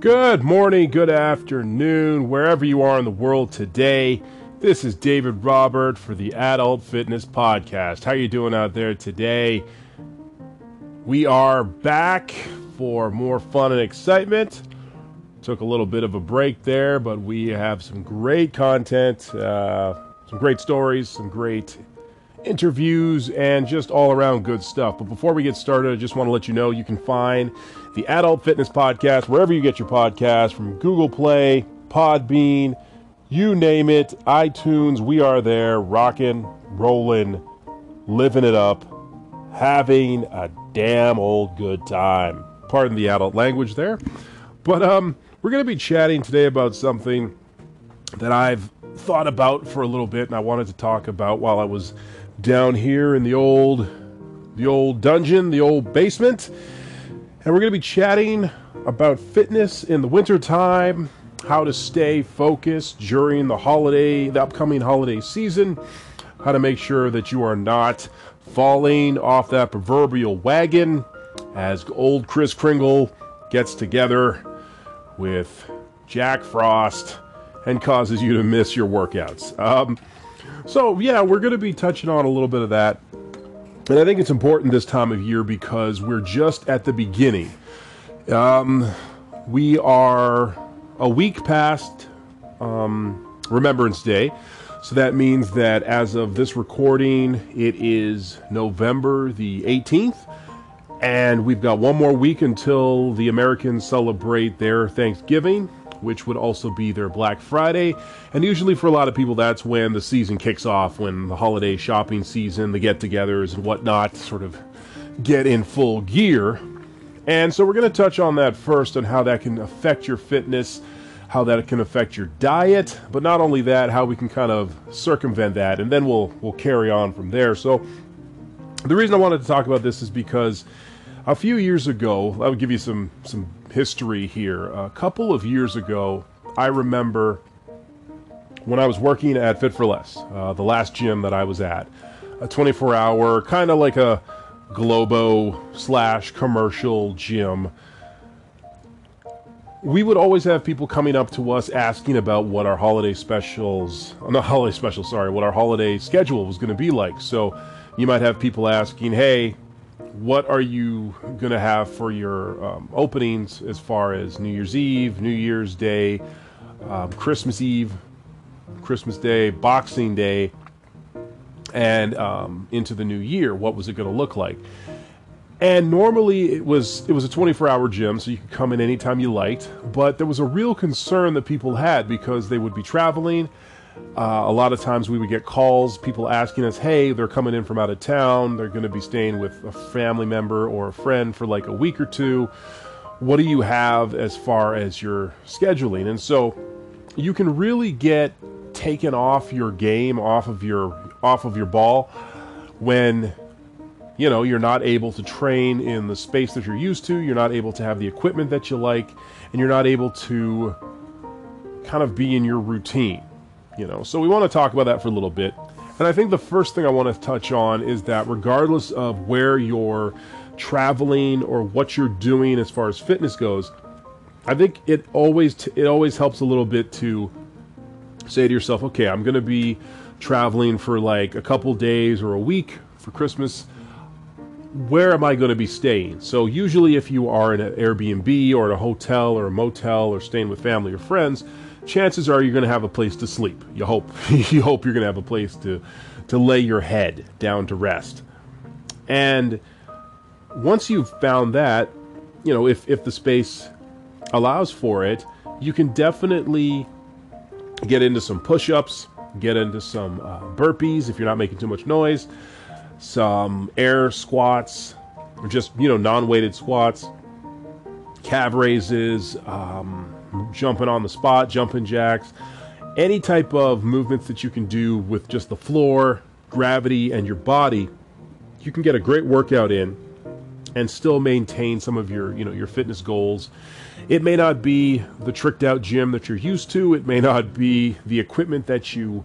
Good morning, good afternoon, wherever you are in the world today. This is David Robert for the Adult Fitness Podcast. How are you doing out there today? We are back for more fun and excitement. Took a little bit of a break there, but we have some great content, uh, some great stories, some great interviews, and just all around good stuff. But before we get started, I just want to let you know you can find the Adult Fitness Podcast wherever you get your podcast from Google Play, Podbean, you name it, iTunes. We are there, rocking, rolling, living it up, having a damn old good time. Pardon the adult language there. But um, we're going to be chatting today about something that I've thought about for a little bit and I wanted to talk about while I was down here in the old the old dungeon, the old basement. And we're going to be chatting about fitness in the wintertime, how to stay focused during the holiday, the upcoming holiday season, how to make sure that you are not falling off that proverbial wagon as old Kris Kringle gets together with Jack Frost and causes you to miss your workouts. Um, so, yeah, we're going to be touching on a little bit of that. And I think it's important this time of year because we're just at the beginning. Um, we are a week past um, Remembrance Day. So that means that as of this recording, it is November the 18th. And we've got one more week until the Americans celebrate their Thanksgiving, which would also be their Black Friday. And usually, for a lot of people, that's when the season kicks off, when the holiday shopping season, the get togethers, and whatnot sort of get in full gear. And so, we're going to touch on that first and how that can affect your fitness, how that can affect your diet, but not only that, how we can kind of circumvent that, and then we'll we'll carry on from there. So, the reason I wanted to talk about this is because a few years ago, I would give you some some history here. A couple of years ago, I remember when I was working at Fit for Less, uh, the last gym that I was at, a 24 hour, kind of like a Globo slash commercial gym. We would always have people coming up to us asking about what our holiday specials, not holiday special, sorry, what our holiday schedule was going to be like. So you might have people asking, hey, what are you going to have for your um, openings as far as New Year's Eve, New Year's Day, um, Christmas Eve, Christmas Day, Boxing Day, and um, into the new year? What was it going to look like? And normally it was it was a 24-hour gym, so you could come in anytime you liked. But there was a real concern that people had because they would be traveling uh, a lot of times we would get calls, people asking us, hey, they're coming in from out of town, they're going to be staying with a family member or a friend for like a week or two. What do you have as far as your scheduling? And so you can really get taken off your game, off of your off of your ball when you know you're not able to train in the space that you're used to, you're not able to have the equipment that you like, and you're not able to kind of be in your routine you know. So we want to talk about that for a little bit. And I think the first thing I want to touch on is that regardless of where you're traveling or what you're doing as far as fitness goes, I think it always t- it always helps a little bit to say to yourself, okay, I'm going to be traveling for like a couple days or a week for Christmas. Where am I going to be staying? So usually, if you are in an Airbnb or a hotel or a motel or staying with family or friends, chances are you're going to have a place to sleep. You hope you hope you're going to have a place to to lay your head down to rest. And once you've found that, you know, if if the space allows for it, you can definitely get into some push-ups, get into some uh, burpees if you're not making too much noise, some air squats, or just you know non-weighted squats, calf raises. Um, jumping on the spot, jumping jacks, any type of movements that you can do with just the floor, gravity, and your body, you can get a great workout in and still maintain some of your, you know, your fitness goals. It may not be the tricked out gym that you're used to, it may not be the equipment that you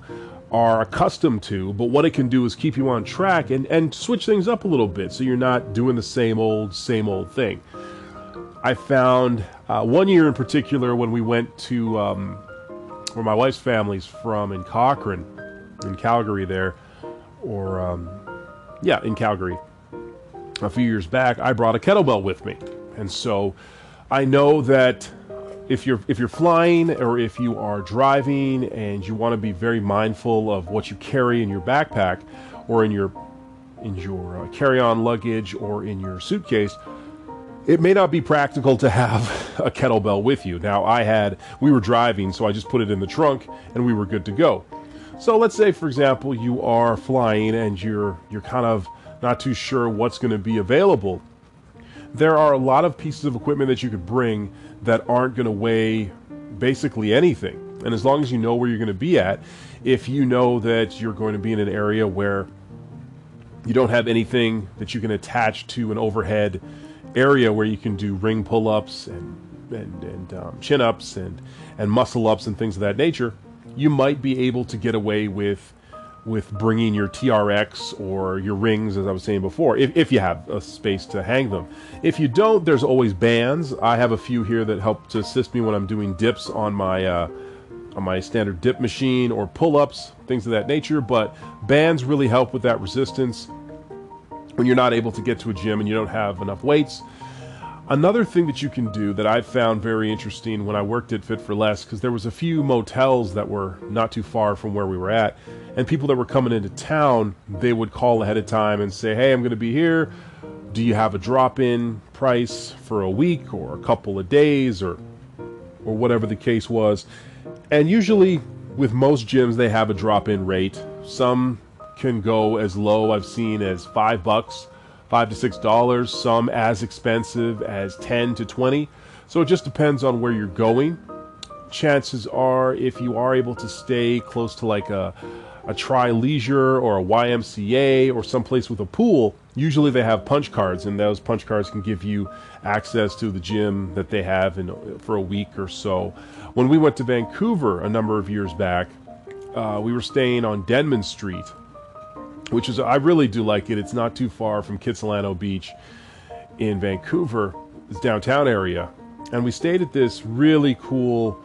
are accustomed to, but what it can do is keep you on track and, and switch things up a little bit so you're not doing the same old, same old thing. I found uh, one year in particular when we went to um, where my wife's family's from in Cochrane, in Calgary, there, or um, yeah, in Calgary. A few years back, I brought a kettlebell with me, and so I know that if you're if you're flying or if you are driving and you want to be very mindful of what you carry in your backpack or in your in your uh, carry-on luggage or in your suitcase it may not be practical to have a kettlebell with you. Now i had we were driving so i just put it in the trunk and we were good to go. So let's say for example you are flying and you're you're kind of not too sure what's going to be available. There are a lot of pieces of equipment that you could bring that aren't going to weigh basically anything. And as long as you know where you're going to be at, if you know that you're going to be in an area where you don't have anything that you can attach to an overhead area where you can do ring pull-ups and and, and um, chin-ups and and muscle-ups and things of that nature, you might be able to get away with with bringing your TRX or your rings, as I was saying before, if, if you have a space to hang them. If you don't, there's always bands. I have a few here that help to assist me when I'm doing dips on my uh, on my standard dip machine or pull-ups, things of that nature. But bands really help with that resistance when you're not able to get to a gym and you don't have enough weights. Another thing that you can do that I found very interesting when I worked at Fit for Less, because there was a few motels that were not too far from where we were at, and people that were coming into town, they would call ahead of time and say, "Hey, I'm going to be here. Do you have a drop-in price for a week or a couple of days or or whatever the case was?" And usually, with most gyms, they have a drop-in rate. Some can go as low I've seen as five bucks five to six dollars, some as expensive as 10 to 20. So it just depends on where you're going. Chances are, if you are able to stay close to like a, a Tri Leisure or a YMCA or someplace with a pool, usually they have punch cards, and those punch cards can give you access to the gym that they have in, for a week or so. When we went to Vancouver a number of years back, uh, we were staying on Denman Street, which is I really do like it. It's not too far from Kitsilano Beach in Vancouver, this downtown area, and we stayed at this really cool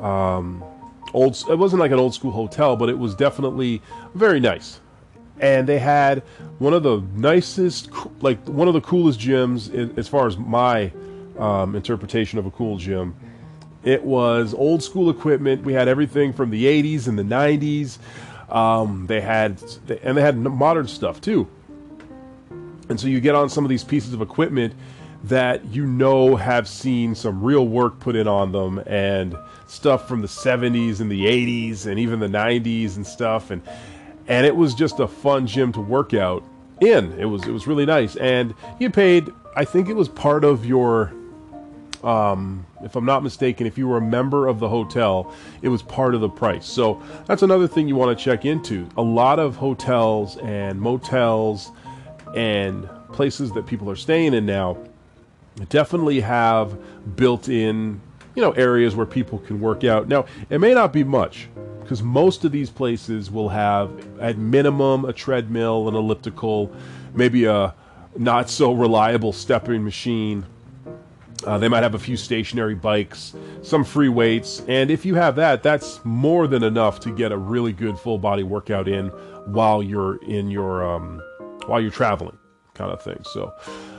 um, old. It wasn't like an old school hotel, but it was definitely very nice. And they had one of the nicest, like one of the coolest gyms as far as my um, interpretation of a cool gym. It was old school equipment. We had everything from the 80s and the 90s. Um, they had, and they had modern stuff too. And so you get on some of these pieces of equipment that you know have seen some real work put in on them and stuff from the 70s and the 80s and even the 90s and stuff. And and it was just a fun gym to work out in. It was it was really nice. And you paid i think it was part of your um, if I'm not mistaken, if you were a member of the hotel, it was part of the price. So that's another thing you want to check into. A lot of hotels and motels and places that people are staying in now definitely have built in, you know, areas where people can work out. Now, it may not be much because most of these places will have at minimum a treadmill, an elliptical, maybe a not so reliable stepping machine uh, they might have a few stationary bikes, some free weights, and if you have that, that's more than enough to get a really good full body workout in while you're in your um, while you're traveling, kind of thing. So,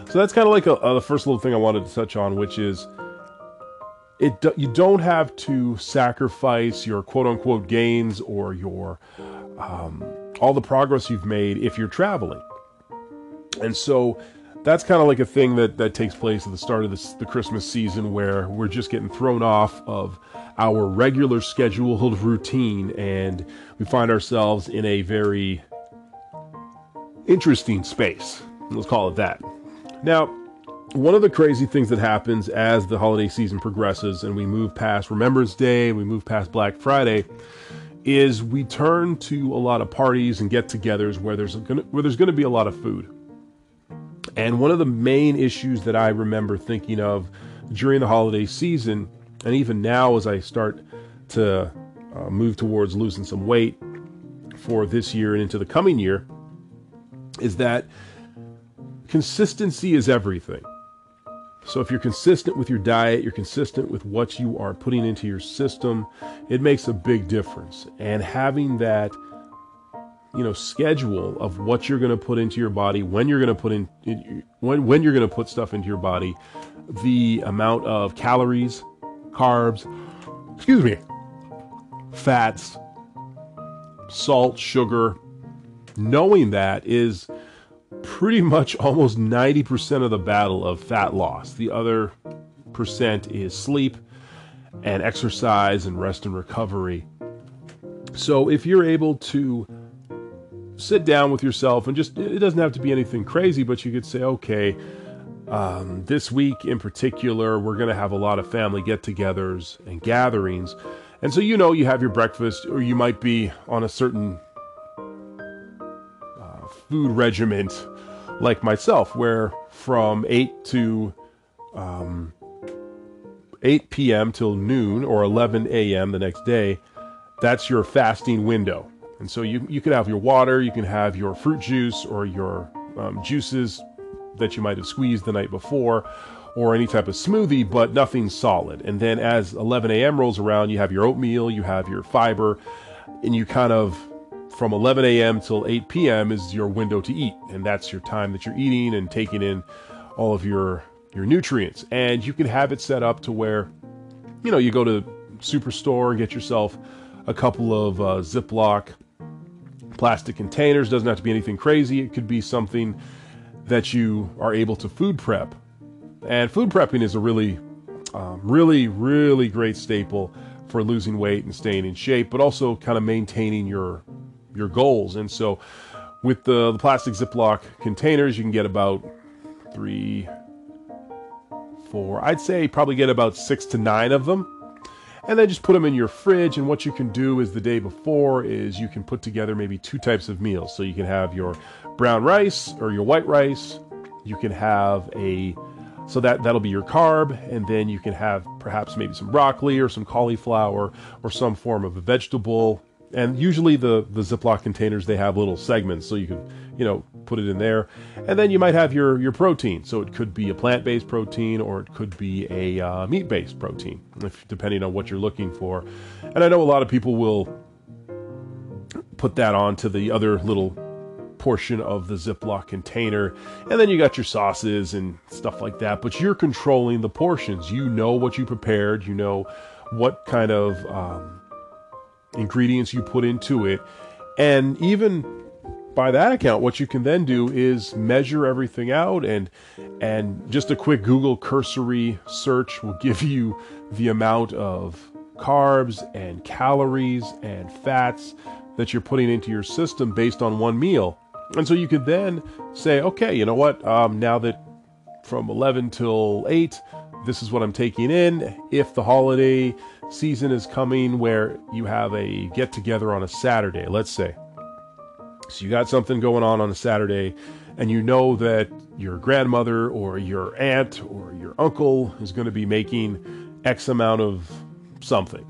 so that's kind of like a, a, the first little thing I wanted to touch on, which is it. You don't have to sacrifice your quote unquote gains or your um, all the progress you've made if you're traveling, and so that's kind of like a thing that, that takes place at the start of this, the Christmas season where we're just getting thrown off of our regular scheduled routine and we find ourselves in a very interesting space. Let's call it that. Now, one of the crazy things that happens as the holiday season progresses and we move past Remembrance Day, we move past Black Friday, is we turn to a lot of parties and get-togethers where there's gonna, where there's going to be a lot of food. And one of the main issues that I remember thinking of during the holiday season, and even now as I start to uh, move towards losing some weight for this year and into the coming year, is that consistency is everything. So if you're consistent with your diet, you're consistent with what you are putting into your system, it makes a big difference. And having that you know schedule of what you're going to put into your body, when you're going to put in when when you're going to put stuff into your body, the amount of calories, carbs, excuse me, fats, salt, sugar, knowing that is pretty much almost 90% of the battle of fat loss. The other percent is sleep and exercise and rest and recovery. So if you're able to sit down with yourself and just, it doesn't have to be anything crazy, but you could say, okay, um, this week in particular, we're going to have a lot of family get togethers and gatherings. And so, you know, you have your breakfast, or you might be on a certain uh, food regiment like myself, where from 8 to um, 8 p.m. till noon or 11 a.m. the next day, that's your fasting window. And so you, you can have your water, you can have your fruit juice or your um, juices that you might have squeezed the night before, or any type of smoothie, but nothing solid. And then as 11 a.m. rolls around, you have your oatmeal, you have your fiber, and you kind of from 11 a.m. till 8 p.m. is your window to eat, and that's your time that you're eating and taking in all of your your nutrients. And you can have it set up to where, you know, you go to superstore get yourself a couple of uh, Ziploc plastic containers. Doesn't have to be anything crazy. It could be something that you are able to food prep. And food prepping is a really, um, really, really great staple for losing weight and staying in shape, but also kind of maintaining your your goals. And so, with the, the plastic Ziploc containers, you can get about three, four, I'd say probably get about six to nine of them. And then just put them in your fridge. And what you can do is the day before is you can put together maybe two types of meals. So you can have your brown rice or your white rice. You can have a so that that'll be your carb, and then you can have perhaps maybe some broccoli or some cauliflower or some form of a vegetable. And usually the the Ziploc containers they have little segments, so you can you know put it in there. And then you might have your your protein. So it could be a plant based protein or it could be a uh, meat based protein, if, depending on what you're looking for. And I know a lot of people will put that onto the other little portion of the Ziploc container. And then you got your sauces and stuff like that, but you're controlling the portions. You know what you prepared, you know what kind of um, ingredients you put into it. And even by that account, what you can then do is measure everything out and and just a quick Google cursory search will give you the amount of carbs and calories and fats that you're putting into your system based on one meal. And so you could then say, okay, you know what? Um, now that from 11 till 8, this is what I'm taking in. If the holiday season is coming where you have a get together on a Saturday, let's say. So you got something going on on a Saturday, and you know that your grandmother or your aunt or your uncle is going to be making X amount of something.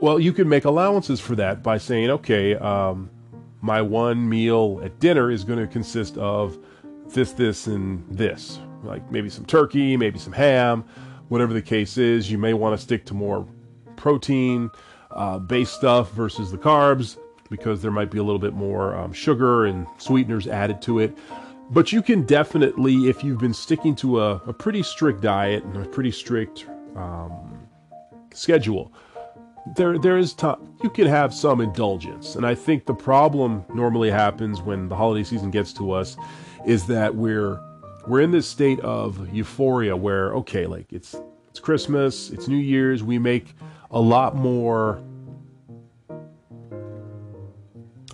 Well, you can make allowances for that by saying, okay, um, my one meal at dinner is going to consist of this, this, and this. Like maybe some turkey, maybe some ham, whatever the case is. You may want to stick to more protein uh, based stuff versus the carbs because there might be a little bit more um, sugar and sweeteners added to it. But you can definitely, if you've been sticking to a, a pretty strict diet and a pretty strict um, schedule, there there is time you can have some indulgence and i think the problem normally happens when the holiday season gets to us is that we're we're in this state of euphoria where okay like it's it's christmas it's new year's we make a lot more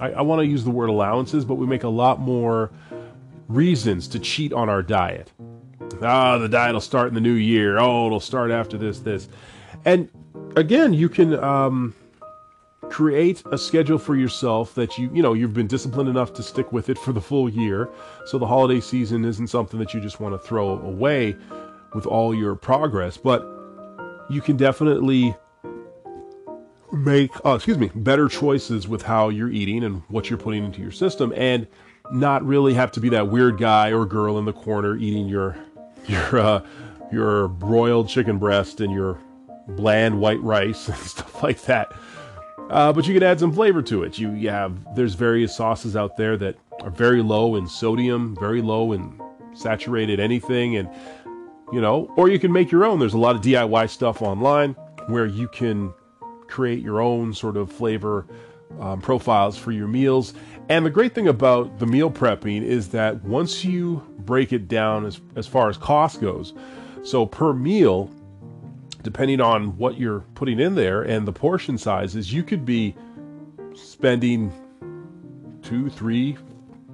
i, I want to use the word allowances but we make a lot more reasons to cheat on our diet. Ah the diet will start in the new year. Oh it'll start after this this. And again, you can um, create a schedule for yourself that you you know you've been disciplined enough to stick with it for the full year. So the holiday season isn't something that you just want to throw away with all your progress, but you can definitely make oh, excuse me better choices with how you're eating and what you're putting into your system and not really have to be that weird guy or girl in the corner eating your your uh, your broiled chicken breast and your bland white rice and stuff like that. Uh, but you can add some flavor to it. You, you have there's various sauces out there that are very low in sodium, very low in saturated anything, and you know, or you can make your own. There's a lot of DIY stuff online where you can create your own sort of flavor um, profiles for your meals. And the great thing about the meal prepping is that once you break it down as, as far as cost goes, so per meal, depending on what you're putting in there and the portion sizes, you could be spending two, three,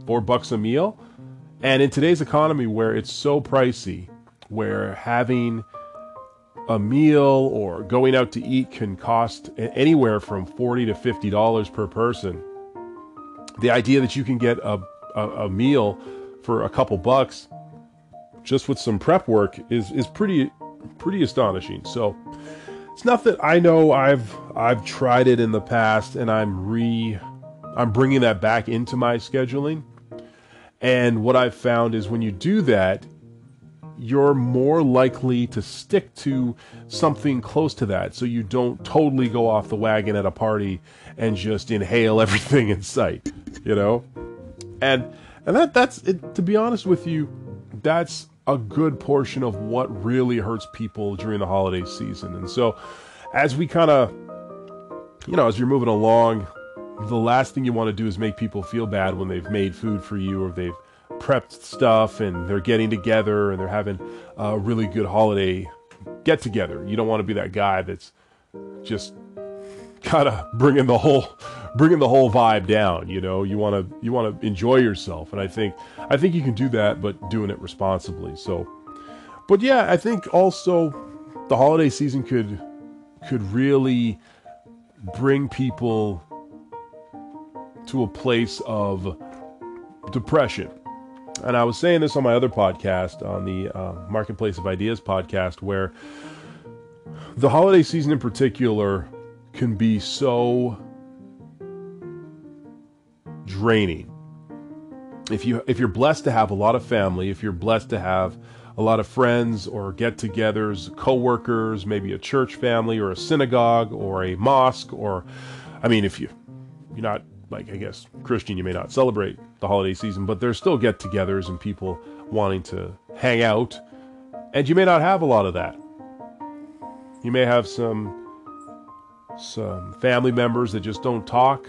four bucks a meal. And in today's economy where it's so pricey, where having a meal or going out to eat can cost anywhere from 40 to 50 dollars per person. The idea that you can get a, a, a, meal for a couple bucks just with some prep work is is pretty pretty astonishing. So it's not that i know i've i've tried it in the past and i'm re i'm bringing that back into my scheduling. And what i've found is when you do that you're more likely to stick to something close to that so you don't totally go off the wagon at a party and just inhale everything in sight you know? And and that that's it to be honest with you that's a good portion of what really hurts people during the holiday season. And so as we kind of you know as you're moving along the last thing you want to do is make people feel bad when they've made food for you or they've prepped stuff and they're getting together and they're having a really good holiday get together. You don't want to be that guy that's just kind of bringing the whole bringing the whole vibe down you know? You want to you want to enjoy yourself and i think i think you can do that but doing it responsibly. So but yeah i think also the holiday season could could really bring people to a place of depression and I was saying this on my other podcast, on the uh, Marketplace of Ideas podcast, where the holiday season in particular can be so draining. If you if you're blessed to have a lot of family, if you're blessed to have a lot of friends or get-togethers, co-workers, maybe a church family or a synagogue or a mosque or I mean if you you're not like I guess Christian, you may not celebrate the holiday season, but there's still get-togethers and people wanting to hang out, and you may not have a lot of that. You may have some some family members that just don't talk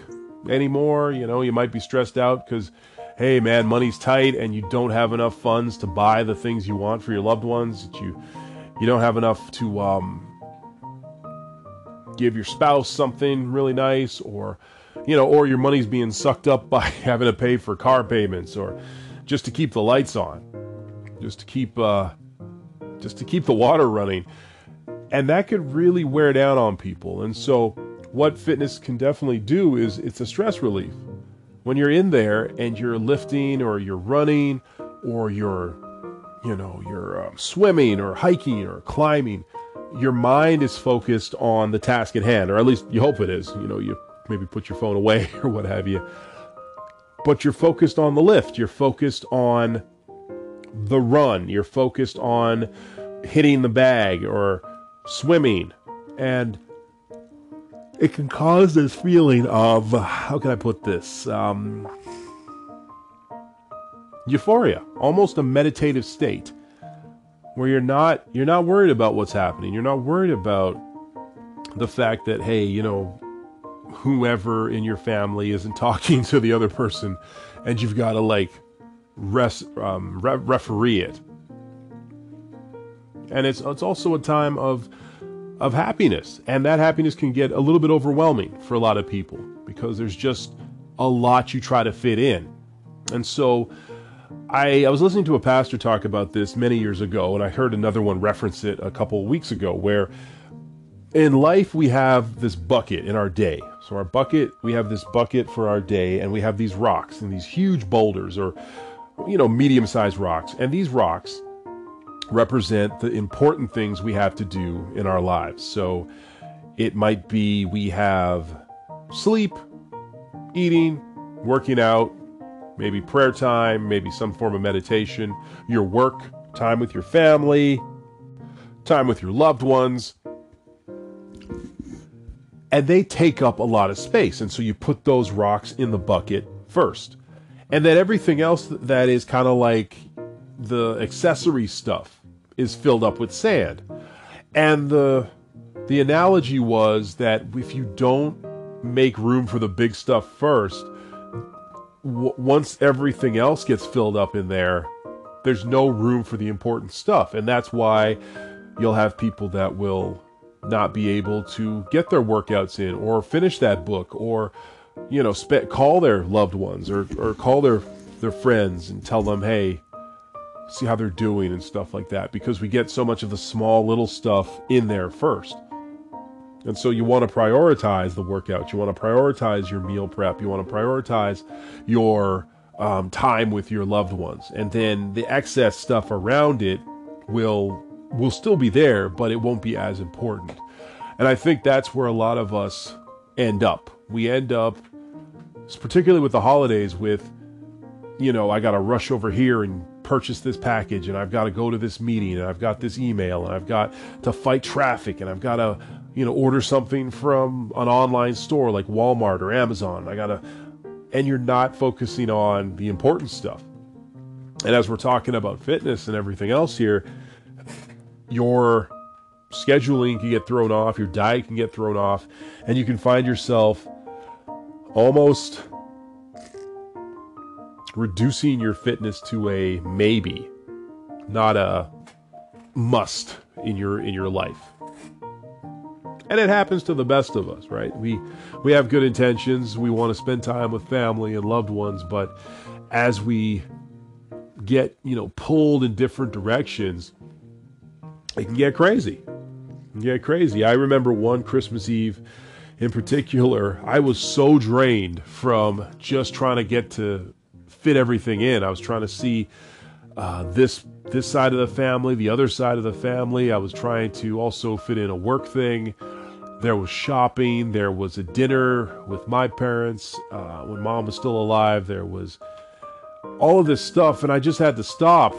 anymore. You know, you might be stressed out because, hey, man, money's tight, and you don't have enough funds to buy the things you want for your loved ones. That you you don't have enough to um, give your spouse something really nice or you know, or your money's being sucked up by having to pay for car payments or just to keep the lights on, just to keep uh, just to keep the water running, and that could really wear down on people. And so, what fitness can definitely do is it's a stress relief. When you're in there and you're lifting or you're running or you're, you know, you're um, swimming or hiking or climbing, your mind is focused on the task at hand, or at least you hope it is. You know, you maybe put your phone away or what have you. But you're focused on the lift. You're focused on the run. You're focused on hitting the bag or swimming. And it can cause this feeling of, how can I put this? Um, euphoria, almost a meditative state where you're not you're not worried about what's happening. You're not worried about the fact that hey, you know, whoever in your family isn't talking to the other person and you've got to like res, um, re- referee it. And it's it's also a time of of happiness and that happiness can get a little bit overwhelming for a lot of people because there's just a lot you try to fit in. And so I, I was listening to a pastor talk about this many years ago and i heard another one reference it a couple of weeks ago where in life we have this bucket in our day so our bucket we have this bucket for our day and we have these rocks and these huge boulders or you know medium sized rocks and these rocks represent the important things we have to do in our lives so it might be we have sleep eating working out maybe prayer time maybe some form of meditation your work time with your family, time with your loved ones. And they take up a lot of space. And so you put those rocks in the bucket first. And then everything else that is kind of like the accessory stuff is filled up with sand. And the the analogy was that if you don't make room for the big stuff first, w- once everything else gets filled up in there, there's no room for the important stuff. And that's why you'll have people that will not be able to get their workouts in or finish that book or you know spe- call their loved ones or, or call their their friends and tell them hey see how they're doing and stuff like that because we get so much of the small little stuff in there first. And so you want to prioritize the workout. You want to prioritize your meal prep. You want to prioritize your um, time with your loved ones, and then the excess stuff around it will will still be there, but it won't be as important. And I think that's where a lot of us end up. We end up, particularly with the holidays, with you know, I got to rush over here and purchase this package and I've got to go to this meeting and I've got this email and I've got to fight traffic and I've got to, you know, order something from an online store like Walmart or Amazon. I got to, and you're not focusing on the important stuff. And as we're talking about fitness and everything else here, your scheduling can get thrown off, your diet can get thrown off, and you can find yourself almost reducing your fitness to a maybe, not a must in your in your life. And it happens to the best of us, right? We we have good intentions, we want to spend time with family and loved ones, but as we get, you know, pulled in different directions, it can get crazy. Get crazy. I remember one Christmas Eve in particular, I was so drained from just trying to get to fit everything in. I was trying to see uh, this this side of the family, the other side of the family. I was trying to also fit in a work thing. There was shopping. There was a dinner with my parents uh, when mom was still alive. There was all of this stuff, and I just had to stop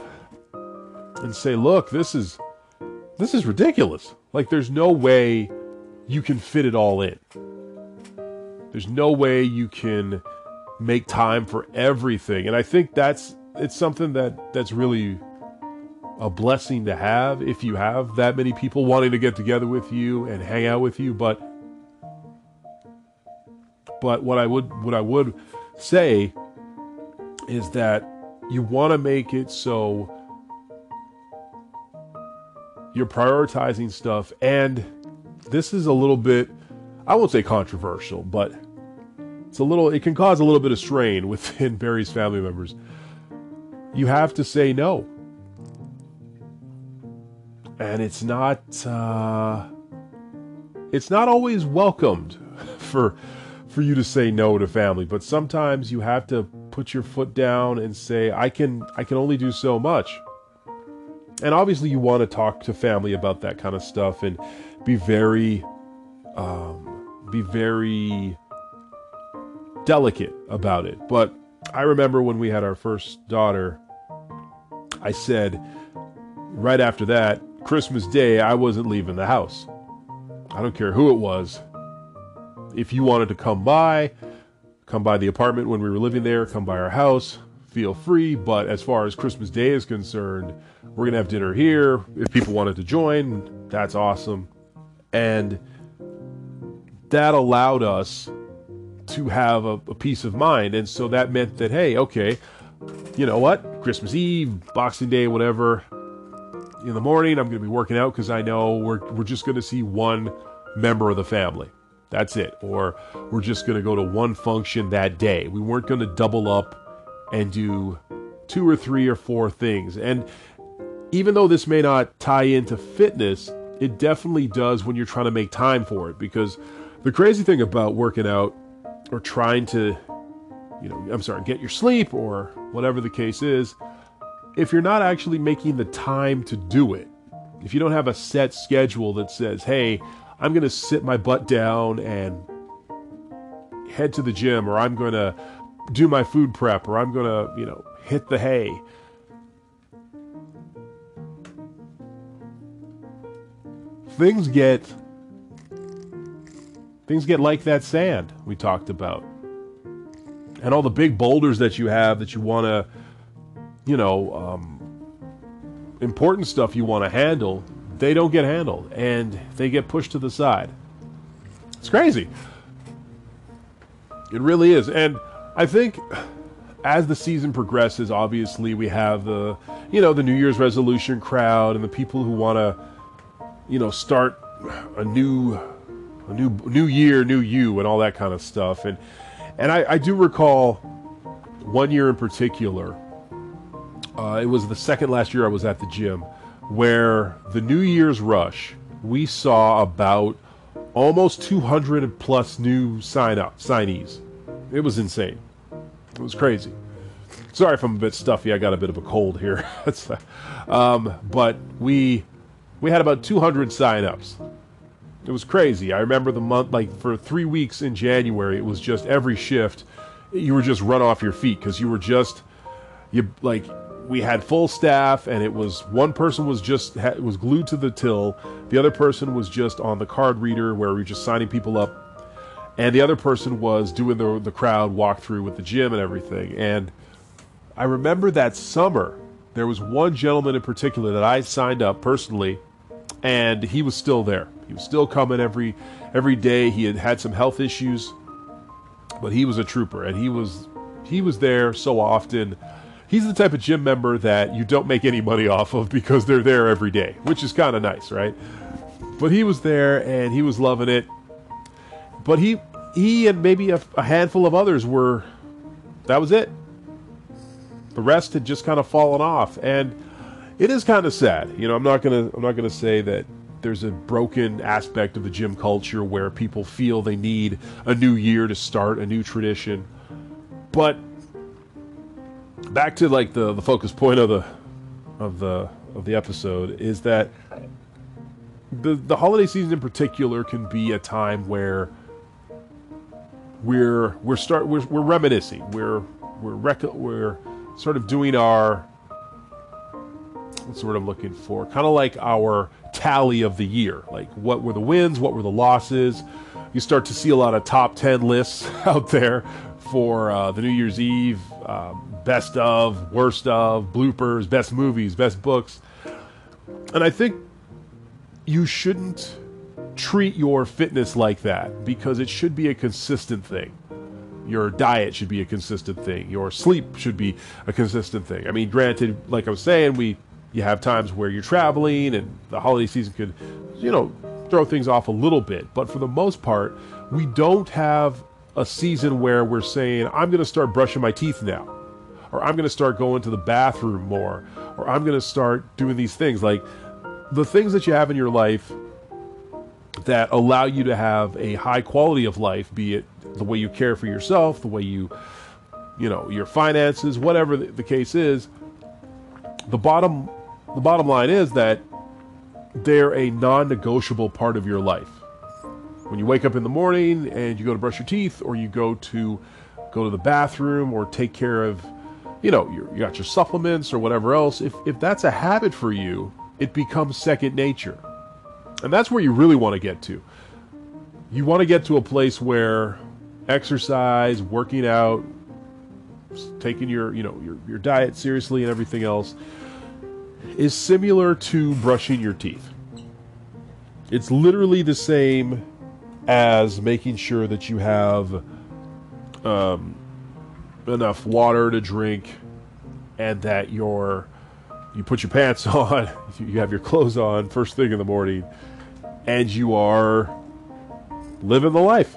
and say, "Look, this is this is ridiculous. Like, there's no way you can fit it all in. There's no way you can." make time for everything. And I think that's it's something that that's really a blessing to have if you have that many people wanting to get together with you and hang out with you, but but what I would what I would say is that you want to make it so you're prioritizing stuff and this is a little bit I won't say controversial, but it's a little it can cause a little bit of strain within various family members. You have to say no. And it's not uh, it's not always welcomed for for you to say no to family, but sometimes you have to put your foot down and say I can I can only do so much. And obviously you want to talk to family about that kind of stuff and be very um, be very delicate about it. But I remember when we had our first daughter, I said right after that, Christmas Day, I wasn't leaving the house. I don't care who it was. If you wanted to come by, come by the apartment when we were living there, come by our house, feel free. But as far as Christmas Day is concerned, we're going to have dinner here. If people wanted to join, that's awesome. And that allowed us to have a, a peace of mind. And so that meant that, hey, okay, you know what? Christmas Eve, Boxing Day, whatever. In the morning, I'm going to be working out because I know we're, we're just going to see one member of the family. That's it. Or we're just going to go to one function that day. We weren't going to double up and do two or three or four things. And even though this may not tie into fitness, it definitely does when you're trying to make time for it. Because the crazy thing about working out or trying to, you know, I'm sorry, get your sleep or whatever the case is, if you're not actually making the time to do it, if you don't have a set schedule that says, hey, I'm going to sit my butt down and head to the gym, or I'm going to do my food prep, or I'm going to, you know, hit the hay. Things get things get like that sand we talked about. And all the big boulders that you have that you want to, you know, um, important stuff you want to handle, they don't get handled and they get pushed to the side. It's crazy. It really is. And I think as the season progresses, obviously we have the, you know, the New Year's resolution crowd and the people who want to, you know, start a new, a new, new year, new you, and all that kind of stuff. And and I, I do recall one year in particular. Uh, it was the second last year I was at the gym, where the New Year's rush we saw about almost 200 plus new sign up signees. It was insane. It was crazy. Sorry if I'm a bit stuffy. I got a bit of a cold here. um, but we we had about 200 sign-ups. It was crazy. I remember the month like for 3 weeks in January, it was just every shift you were just run off your feet cuz you were just you like we had full staff and it was one person was just was glued to the till the other person was just on the card reader where we were just signing people up and the other person was doing the the crowd walkthrough with the gym and everything. And I remember that summer there was one gentleman in particular that I signed up personally, and he was still there. He was still coming every every day. He had had some health issues, but he was a trooper, and he was he was there so often. He's the type of gym member that you don't make any money off of because they're there every day, which is kind of nice, right? But he was there and he was loving it but he he and maybe a, a handful of others were that was it. The rest had just kind of fallen off, and it is kind of sad. You know, I'm not gonna I'm not gonna say that there's a broken aspect of the gym culture where people feel they need a new year to start a new tradition. But back to like the the focus point of the of the of the episode is that the the holiday season in particular can be a time where we're we're start we're, we're reminiscing. We're we're rec- we're sort of doing our the word I'm looking for? Kind of like our tally of the year. Like what were the wins? What were the losses? You start to see a lot of top ten lists out there for uh, the New Year's Eve. Um, best of, worst of, bloopers, best movies, best books. And I think you shouldn't treat your fitness like that because it should be a consistent thing. Your diet should be a consistent thing. Your sleep should be a consistent thing. I mean, granted, like I was saying, we you have times where you're traveling and the holiday season could, you know, throw things off a little bit. But for the most part, we don't have a season where we're saying, I'm going to start brushing my teeth now, or I'm going to start going to the bathroom more, or I'm going to start doing these things. Like the things that you have in your life that allow you to have a high quality of life, be it the way you care for yourself, the way you, you know, your finances, whatever the, case is. The bottom, the bottom line is that they're a non-negotiable part of your life. When you wake up in the morning and you go to brush your teeth, or you go to go to the bathroom, or take care of, you know, you got your supplements or whatever else. If if that's a habit for you, it becomes second nature and that's where you really want to get to. You want to get to a place where exercise, working out, taking your, you know, your, your diet seriously and everything else is similar to brushing your teeth. It's literally the same as making sure that you have um, enough water to drink and that you're you put your pants on, you have your clothes on first thing in the morning, and you are living the life.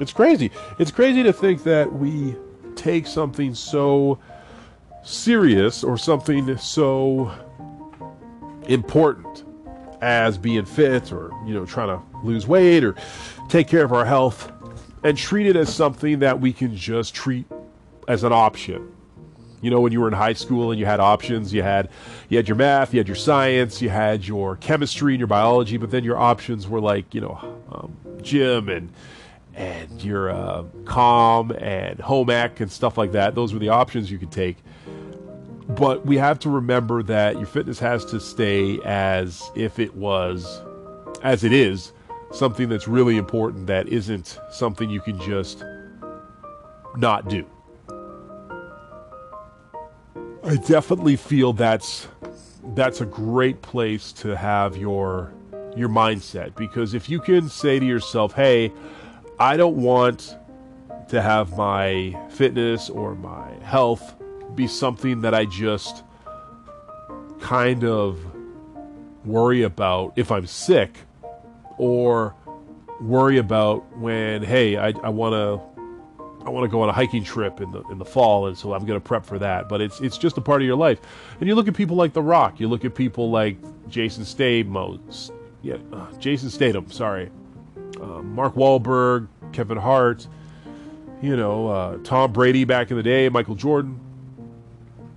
It's crazy. It's crazy to think that we take something so serious or something so important as being fit or you know trying to lose weight or take care of our health and treat it as something that we can just treat as an option you know, when you were in high school and you had options, you had you had your math, you had your science, you had your chemistry and your biology, but then your options were like, you know, um, gym and and your uh, and home ec and stuff like that. Those were the options you could take. But we have to remember that your fitness has to stay as if it was, as it is, something that's really important that isn't something you can just not do. I definitely feel that's that's a great place to have your your mindset because if you can say to yourself, "Hey, I don't want to have my fitness or my health be something that I just kind of worry about if I'm sick or worry about when hey I, I want to I want to go on a hiking trip in the in the fall, and so I'm going to prep for that. But it's it's just a part of your life. And you look at people like The Rock. You look at people like Jason Statham. Yeah, uh, Jason Statham. Sorry, uh, Mark Wahlberg, Kevin Hart. You know, uh, Tom Brady back in the day, Michael Jordan.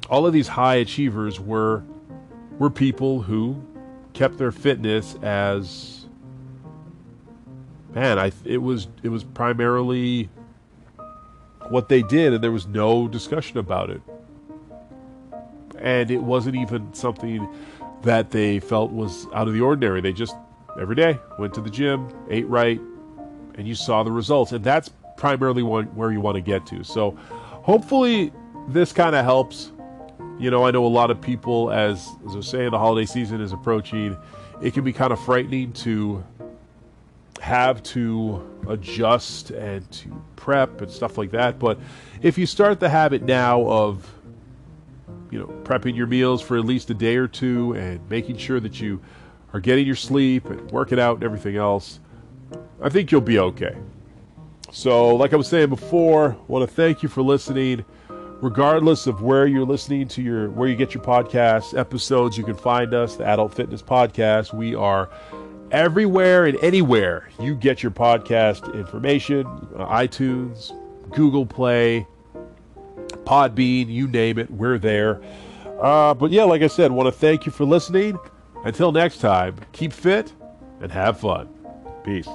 All of these high achievers were were people who kept their fitness as man. I it was it was primarily what they did, and there was no discussion about it. And it wasn't even something that they felt was out of the ordinary. They just every day went to the gym, ate right, and you saw the results. And that's primarily one, where you want to get to. So hopefully this kind of helps. You know, I know a lot of people, as, as I was saying, the holiday season is approaching. It can be kind of frightening to have to adjust and to prep and stuff like that. But if you start the habit now of, you know, prepping your meals for at least a day or two and making sure that you are getting your sleep and working out and everything else, I think you'll be okay. So, like I was saying before, I want to thank you for listening. Regardless of where you're listening to your, where you get your podcast episodes, you can find us, the Adult Fitness Podcast. We are everywhere and anywhere you get your podcast information uh, iTunes, Google Play, Podbean, you name it, we're there. Uh, but yeah, like I said, want to thank you for listening. Until next time, keep fit and have fun. Peace.